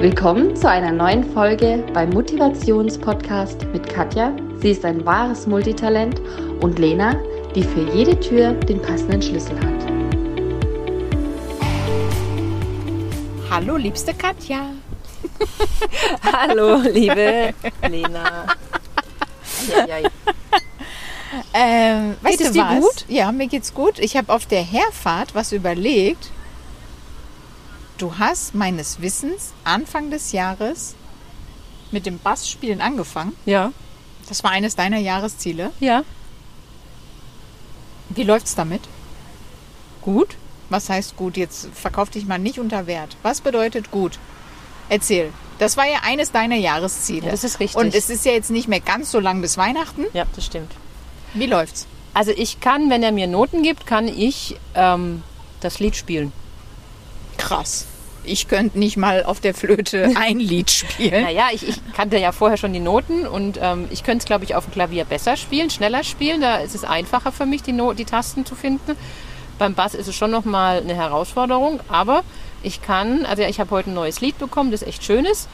Willkommen zu einer neuen Folge beim Motivationspodcast mit Katja. Sie ist ein wahres Multitalent und Lena, die für jede Tür den passenden Schlüssel hat. Hallo, liebste Katja. Hallo, liebe Lena. Ähm, weißt Geht es du dir was? gut? Ja, mir geht's gut. Ich habe auf der Herfahrt was überlegt. Du hast meines Wissens Anfang des Jahres mit dem Bassspielen angefangen. Ja, Das war eines deiner Jahresziele. ja, Wie läuft's damit? gut. Was heißt gut? Jetzt verkauf dich mal nicht unter Wert. Was bedeutet gut? Erzähl. Das war ja eines deiner Jahresziele. Ja, das ist richtig. Und es ist ja jetzt nicht mehr ganz so lang bis Weihnachten. Ja, das stimmt. Wie läuft's? Also ich kann, wenn er mir Noten gibt, kann ich ähm, das Lied spielen. Krass. Ich könnte nicht mal auf der Flöte ein Lied spielen. Naja, ich, ich kannte ja vorher schon die Noten und ähm, ich könnte es, glaube ich, auf dem Klavier besser spielen, schneller spielen. Da ist es einfacher für mich, die, no die Tasten zu finden. Beim Bass ist es schon nochmal eine Herausforderung, aber ich kann, also ich habe heute ein neues Lied bekommen, das echt schön ist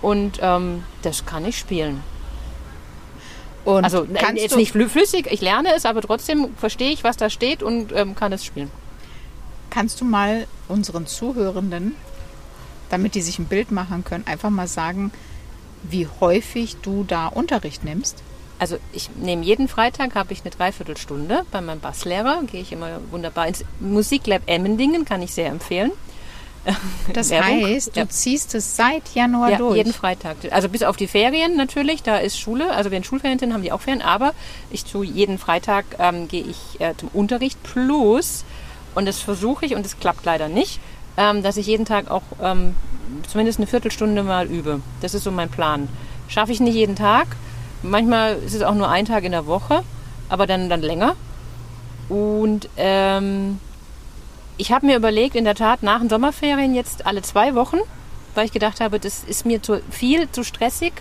und ähm, das kann ich spielen. Und Also äh, jetzt nicht flü- flüssig, ich lerne es, aber trotzdem verstehe ich, was da steht und ähm, kann es spielen. Kannst du mal unseren Zuhörenden, damit die sich ein Bild machen können, einfach mal sagen, wie häufig du da Unterricht nimmst? Also ich nehme jeden Freitag, habe ich eine Dreiviertelstunde bei meinem Basslehrer, gehe ich immer wunderbar ins Musiklab Emmendingen, kann ich sehr empfehlen. Das Werbung? heißt, du Ja. ziehst es seit Januar Ja, durch. jeden Freitag. Also bis auf die Ferien natürlich, da ist Schule, also wenn Schulferien sind, haben die auch Ferien, aber ich tue jeden Freitag, ähm, gehe ich äh, zum Unterricht plus, und das versuche ich und es klappt leider nicht, ähm, dass ich jeden Tag auch ähm, zumindest eine Viertelstunde mal übe. Das ist so mein Plan. Schaffe ich nicht jeden Tag, manchmal ist es auch nur ein Tag in der Woche, aber dann, dann länger. Und ähm, ich habe mir überlegt, in der Tat nach den Sommerferien jetzt alle zwei Wochen, weil ich gedacht habe, das ist mir zu viel, zu stressig.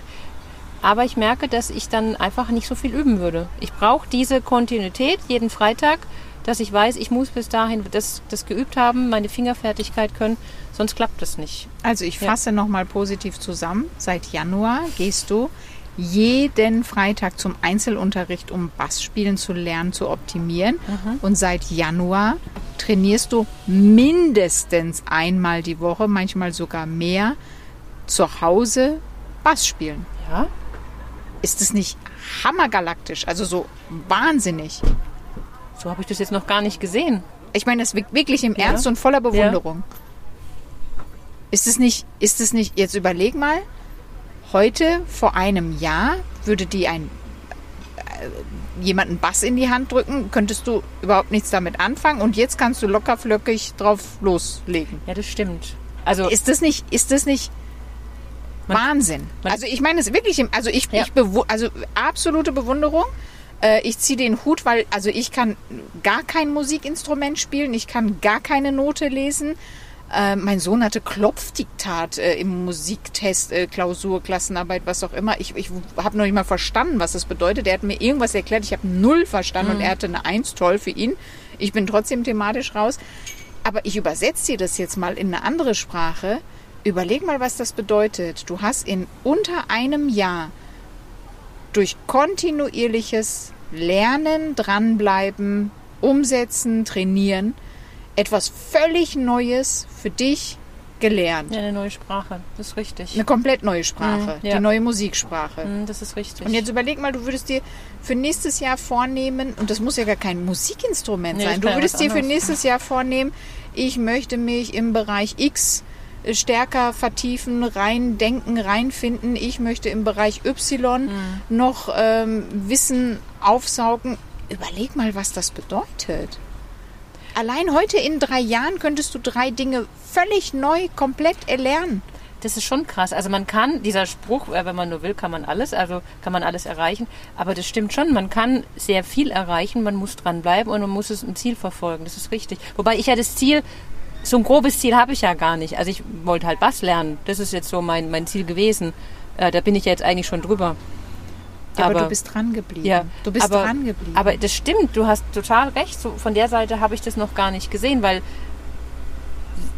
Aber ich merke, dass ich dann einfach nicht so viel üben würde. Ich brauche diese Kontinuität jeden Freitag, dass ich weiß, ich muss bis dahin das, das geübt haben, meine Fingerfertigkeit können, sonst klappt das nicht. Also ich Ja. fasse nochmal positiv zusammen. Seit Januar gehst du jeden Freitag zum Einzelunterricht, um Bassspielen zu lernen, zu optimieren. Mhm. Und seit Januar trainierst du mindestens einmal die Woche, manchmal sogar mehr, zu Hause Bassspielen. Ja? Ist es nicht hammergalaktisch? Also so wahnsinnig. So habe ich das jetzt noch gar nicht gesehen. Ich meine das wi- wirklich im Ja. Ernst und voller Bewunderung. Ist es nicht, ist es nicht, jetzt überleg mal, heute vor einem Jahr würde die ein äh, jemanden Bass in die Hand drücken, könntest du überhaupt nichts damit anfangen und jetzt kannst du locker flockig drauf loslegen. Ja, das stimmt. Also Ist das nicht, ist das nicht Man- Wahnsinn? man- also ich meine es wirklich, im, also ich, Ja. ich also absolute Bewunderung. Äh, Ich ziehe den Hut, weil also ich kann gar kein Musikinstrument spielen, ich kann gar keine Note lesen. Äh, mein Sohn hatte Klopfdiktat äh, im Musiktest, äh, Klausur, Klassenarbeit, was auch immer. Ich, ich habe noch nicht mal verstanden, was das bedeutet. Er hat mir irgendwas erklärt, ich habe null verstanden und er hatte eine Eins, toll für ihn. Ich bin trotzdem thematisch raus. Aber ich übersetze dir das jetzt mal in eine andere Sprache. Überleg mal, was das bedeutet. Du hast in unter einem Jahr durch kontinuierliches Lernen, dranbleiben, umsetzen, trainieren, etwas völlig Neues für dich gelernt. ja, eine neue Sprache. Das ist richtig. Eine komplett neue Sprache, Mhm, ja. die neue Musiksprache. Hm, Das ist richtig. Und jetzt überleg mal, du würdest dir für nächstes Jahr vornehmen, und das muss ja gar kein Musikinstrument Nee, sein, du würdest dir für nächstes Jahr vornehmen, ich möchte mich im Bereich X äh, stärker vertiefen, reindenken, reinfinden. Ich möchte im Bereich Y Mhm. noch ähm, Wissen aufsaugen. Überleg mal, was das bedeutet. Allein heute in drei Jahren könntest du drei Dinge völlig neu, komplett erlernen. Das ist schon krass. Also man kann, dieser Spruch, äh, wenn man nur will, kann man alles, also kann man alles erreichen. Aber das stimmt schon, man kann sehr viel erreichen, man muss dranbleiben und man muss es ein Ziel verfolgen. Das ist richtig. Wobei ich ja das Ziel, so ein grobes Ziel habe ich ja gar nicht. Also ich wollte halt Bass lernen. Das ist jetzt so mein, mein Ziel gewesen. Äh, da bin ich ja jetzt eigentlich schon drüber. Ja, aber, du bist dran geblieben. Ja, du bist aber, dran geblieben. Aber das stimmt, du hast total recht. So, von der Seite habe ich das noch gar nicht gesehen, weil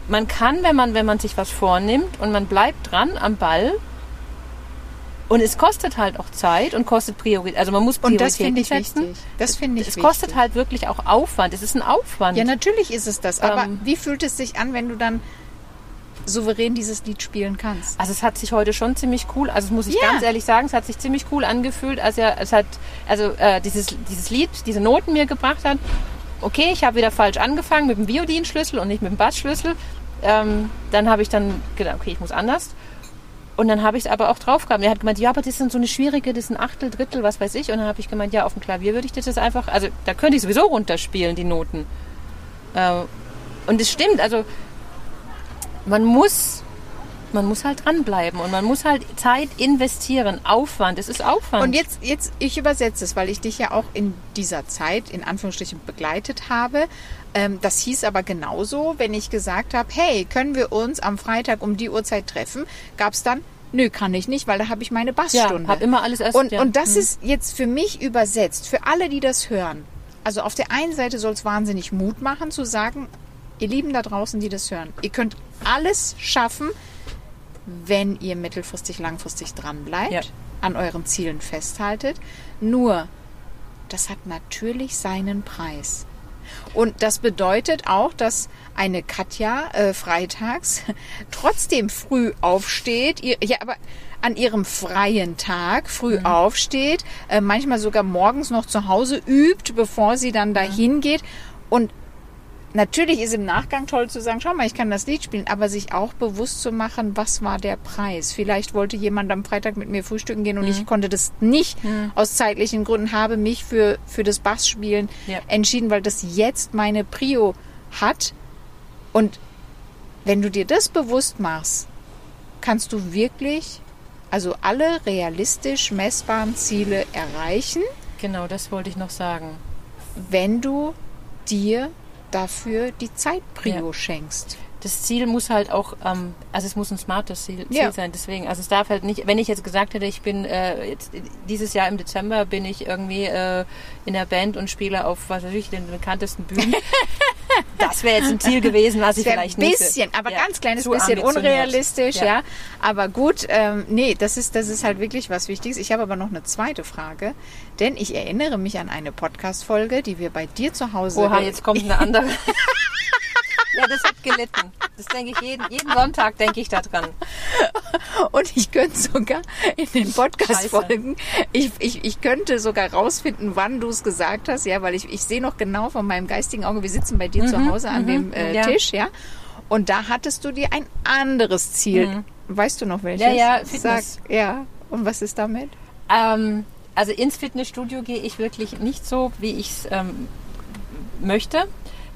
man kann, wenn man, wenn man sich was vornimmt und man bleibt dran am Ball, und es kostet halt auch Zeit und kostet Priorität. Also man muss Und Prioritäten das finde ich setzen. wichtig. Das finde ich Es wichtig. kostet halt wirklich auch Aufwand. Es ist ein Aufwand. Ja, natürlich ist es das. Aber Ähm, wie fühlt es sich an, wenn du dann souverän dieses Lied spielen kannst? Also es hat sich heute schon ziemlich cool, also das muss ich Ja. ganz ehrlich sagen, es hat sich ziemlich cool angefühlt, als er es hat also äh, dieses dieses Lied, diese Noten mir gebracht hat. Okay, ich habe wieder falsch angefangen mit dem Violinschlüssel und nicht mit dem Bassschlüssel. Ähm, dann habe ich dann gedacht, okay, ich muss anders. Und dann habe ich es aber auch drauf gehabt. Er hat gemeint, ja, aber das sind so eine schwierige, das sind Achtel, Drittel, was weiß ich. Und dann habe ich gemeint, ja, auf dem Klavier würde ich das einfach, also da könnte ich sowieso runterspielen, die Noten. Äh, und es stimmt, also man muss, man muss halt dranbleiben und man muss halt Zeit investieren, Aufwand, es ist Aufwand. Und jetzt, jetzt, ich übersetze es, weil ich dich ja auch in dieser Zeit in Anführungsstrichen begleitet habe. Ähm, das hieß aber genauso, wenn ich gesagt habe, hey, können wir uns am Freitag um die Uhrzeit treffen, gab es dann, nö, kann ich nicht, weil da habe ich meine Bassstunde. Ja, hab immer alles erst- Und, ja. und das Hm. ist jetzt für mich übersetzt, für alle, die das hören. Also auf der einen Seite soll es wahnsinnig Mut machen, zu sagen, ihr Lieben da draußen, die das hören, ihr könnt alles schaffen, wenn ihr mittelfristig, langfristig dran bleibt, Ja. an euren Zielen festhaltet. Nur, das hat natürlich seinen Preis. Und das bedeutet auch, dass eine Katja äh, freitags trotzdem früh aufsteht, ihr, ja, aber an ihrem freien Tag früh aufsteht, äh, manchmal sogar morgens noch zu Hause übt, bevor sie dann dahin geht. Und natürlich ist im Nachgang toll zu sagen, schau mal, ich kann das Lied spielen, aber sich auch bewusst zu machen, was war der Preis. Vielleicht wollte jemand am Freitag mit mir frühstücken gehen und ich konnte das nicht aus zeitlichen Gründen, habe mich für, für das Bassspielen Ja. entschieden, weil das jetzt meine Prio hat. Und wenn du dir das bewusst machst, kannst du wirklich, also alle realistisch messbaren Ziele erreichen, genau, das wollte ich noch sagen. wenn du dir dafür die Zeitprio Ja. schenkst. Das Ziel muss halt auch, ähm, also es muss ein smartes Ziel, Ziel Ja. sein. Deswegen, also es darf halt nicht, wenn ich jetzt gesagt hätte, ich bin äh, jetzt dieses Jahr im Dezember bin ich irgendwie äh, in der Band und spiele auf was weiß ich den bekanntesten Bühnen. das wäre jetzt ein Ziel gewesen, was ich vielleicht ein nicht. bisschen, aber Ja, ganz kleines bisschen unrealistisch, ja. Ja. Aber gut, ähm, nee, das ist, das ist halt wirklich was Wichtiges. Ich habe aber noch eine zweite Frage, denn ich erinnere mich an eine Podcast-Folge, die wir bei dir zu Hause. Oha, jetzt kommt eine andere. ja, das hat gelitten. Das denke ich jeden, jeden Sonntag denke ich da dran. Und ich könnte sogar in den Podcast-Folgen, ich, ich, ich könnte sogar rausfinden, wann du es gesagt hast, ja, weil ich, ich sehe noch genau von meinem geistigen Auge, wir sitzen bei dir zu Hause an dem äh, Mhm, ja. Tisch, ja. Und da hattest du dir ein anderes Ziel. Weißt du noch welches? Mhm. Ja, ja, Fitness. Sag, ja. Und was ist damit? Ähm, also ins Fitnessstudio gehe ich wirklich nicht so, wie ich es ähm, möchte.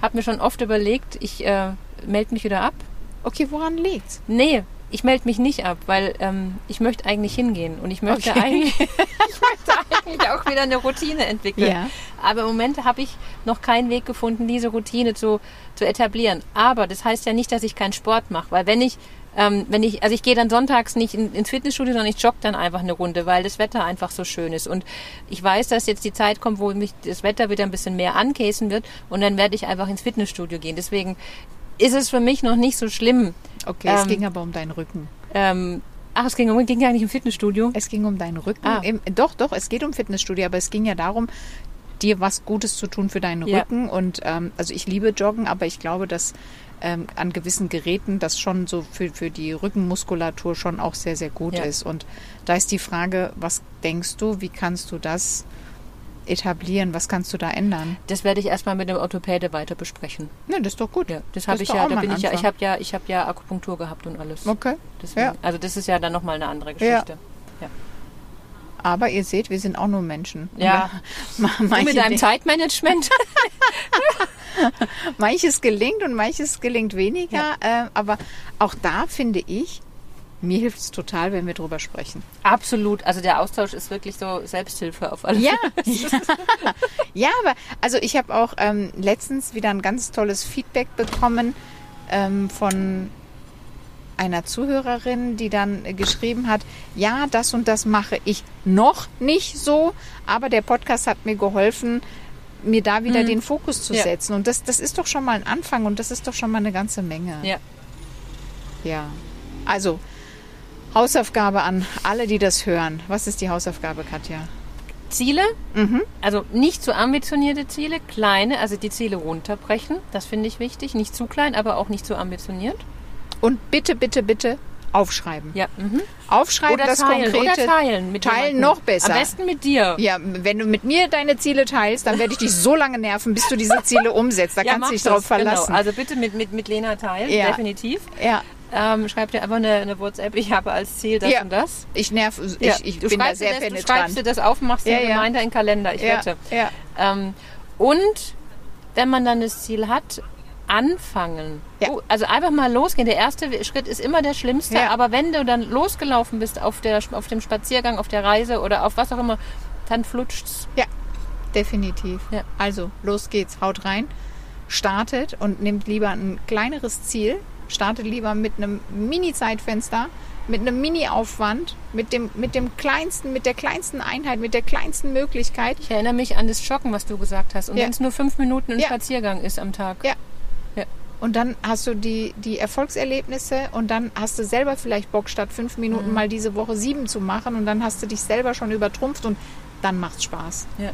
Hab mir schon oft überlegt, ich äh, melde mich wieder ab. Okay, woran liegt's? Nee, ich melde mich nicht ab, weil ähm, ich möchte eigentlich hingehen und ich möchte, Okay. eigentlich, ich möchte eigentlich auch wieder eine Routine entwickeln. Ja. Aber im Moment habe ich noch keinen Weg gefunden, diese Routine zu, zu etablieren. Aber das heißt ja nicht, dass ich keinen Sport mache, weil wenn ich ähm, wenn ich, also ich gehe dann sonntags nicht in, ins Fitnessstudio, sondern ich jogge dann einfach eine Runde, weil das Wetter einfach so schön ist. Und ich weiß, dass jetzt die Zeit kommt, wo mich das Wetter wieder ein bisschen mehr ankäsen wird und dann werde ich einfach ins Fitnessstudio gehen. Deswegen ist es für mich noch nicht so schlimm. Okay, es Ähm, ging aber um deinen Rücken. Ähm, ach, es ging, um- ging ja nicht im Fitnessstudio. Es ging um deinen Rücken. Ah. Im, doch, doch, es geht um Fitnessstudio, aber es ging ja darum, dir was Gutes zu tun für deinen Ja. Rücken. Und ähm, also ich liebe Joggen, aber ich glaube, dass ähm, an gewissen Geräten das schon so für, für die Rückenmuskulatur schon auch sehr, sehr gut Ja. ist. Und da ist die Frage, was denkst du, wie kannst du das etablieren? Was kannst du da ändern? Das werde ich erstmal mit dem Orthopäde weiter besprechen. Ne, das ist doch gut. Ja, das habe ich ja, da bin ich ja, ich habe ja, ich habe ja Akupunktur gehabt und alles. Okay. Deswegen, Ja. Also das ist ja dann nochmal eine andere Geschichte. Aber ihr seht, wir sind auch nur Menschen. Ja. Manche mit deinem Zeitmanagement. Manches gelingt und manches gelingt weniger. Äh, aber auch da finde ich, mir hilft es total, wenn wir drüber sprechen. Absolut. Also der Austausch ist wirklich so Selbsthilfe auf alle Ja, Fälle. ja, aber also ich habe auch ähm, letztens wieder ein ganz tolles Feedback bekommen ähm, von einer Zuhörerin, die dann geschrieben hat, ja, das und das mache ich noch nicht so, aber der Podcast hat mir geholfen, mir da wieder den Fokus zu Ja. setzen. Und das, das ist doch schon mal ein Anfang und das ist doch schon mal eine ganze Menge. Ja, Ja. Also, Hausaufgabe an alle, die das hören. Was ist die Hausaufgabe, Katja? Ziele, Mhm. also nicht zu ambitionierte Ziele, kleine, also die Ziele runterbrechen. Das finde ich wichtig. Nicht zu klein, aber auch nicht zu ambitioniert. Und bitte, bitte, bitte aufschreiben. Ja. Mhm. Aufschreiben Oder das teilen. konkrete. Oder teilen. Mit Teilen jemandem. noch besser. Am besten mit dir. Ja, wenn du mit mir deine Ziele teilst, dann werde ich dich so lange nerven, bis du diese Ziele umsetzt. Da Ja, kannst du dich das, drauf verlassen. Genau. Also bitte mit, mit, mit Lena teilen, Ja. definitiv. Ja, Ähm, schreib dir einfach eine, eine WhatsApp, ich habe als Ziel das Ja. und das. ich nerv, ich, Ja. ich du bin da sehr dir das, Du penetrant. schreibst dir das auf, machst dir Ja, einen ja. In den Kalender, ich ja, wette. ja. Ähm, und wenn man dann das Ziel hat, anfangen. Ja. Oh, also einfach mal losgehen. Der erste Schritt ist immer der schlimmste, Ja. aber wenn du dann losgelaufen bist auf, der, auf dem Spaziergang, auf der Reise oder auf was auch immer, dann flutscht's. Ja, definitiv. Ja. Also, los geht's, haut rein, startet und nimmt lieber ein kleineres Ziel, startet lieber mit einem Mini-Zeitfenster, mit einem Mini-Aufwand, mit dem, mit dem kleinsten, mit der kleinsten Einheit, mit der kleinsten Möglichkeit. Ich erinnere mich an das Joggen, was du gesagt hast. Und Ja. wenn es nur fünf Minuten ein Ja. Spaziergang ist am Tag. Ja. Und dann hast du die, die Erfolgserlebnisse und dann hast du selber vielleicht Bock, statt fünf Mhm. Minuten mal diese Woche sieben zu machen und dann hast du dich selber schon übertrumpft und dann macht's Spaß. Ja.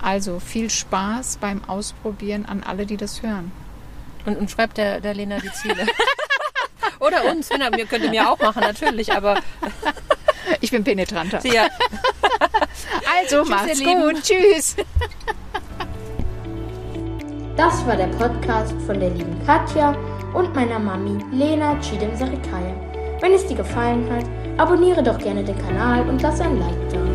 Also viel Spaß beim Ausprobieren an alle, die das hören. Und, und schreibt der, der Lena die Ziele. Oder uns, wenn er, wir könnte mir auch machen, natürlich, aber Ich bin penetranter. ja, Also ihr macht's gut. Tschüss. Das war der Podcast von der lieben Katja und meiner Mami Lena Chidem Sarikaya. Wenn es dir gefallen hat, abonniere doch gerne den Kanal und lass ein Like da.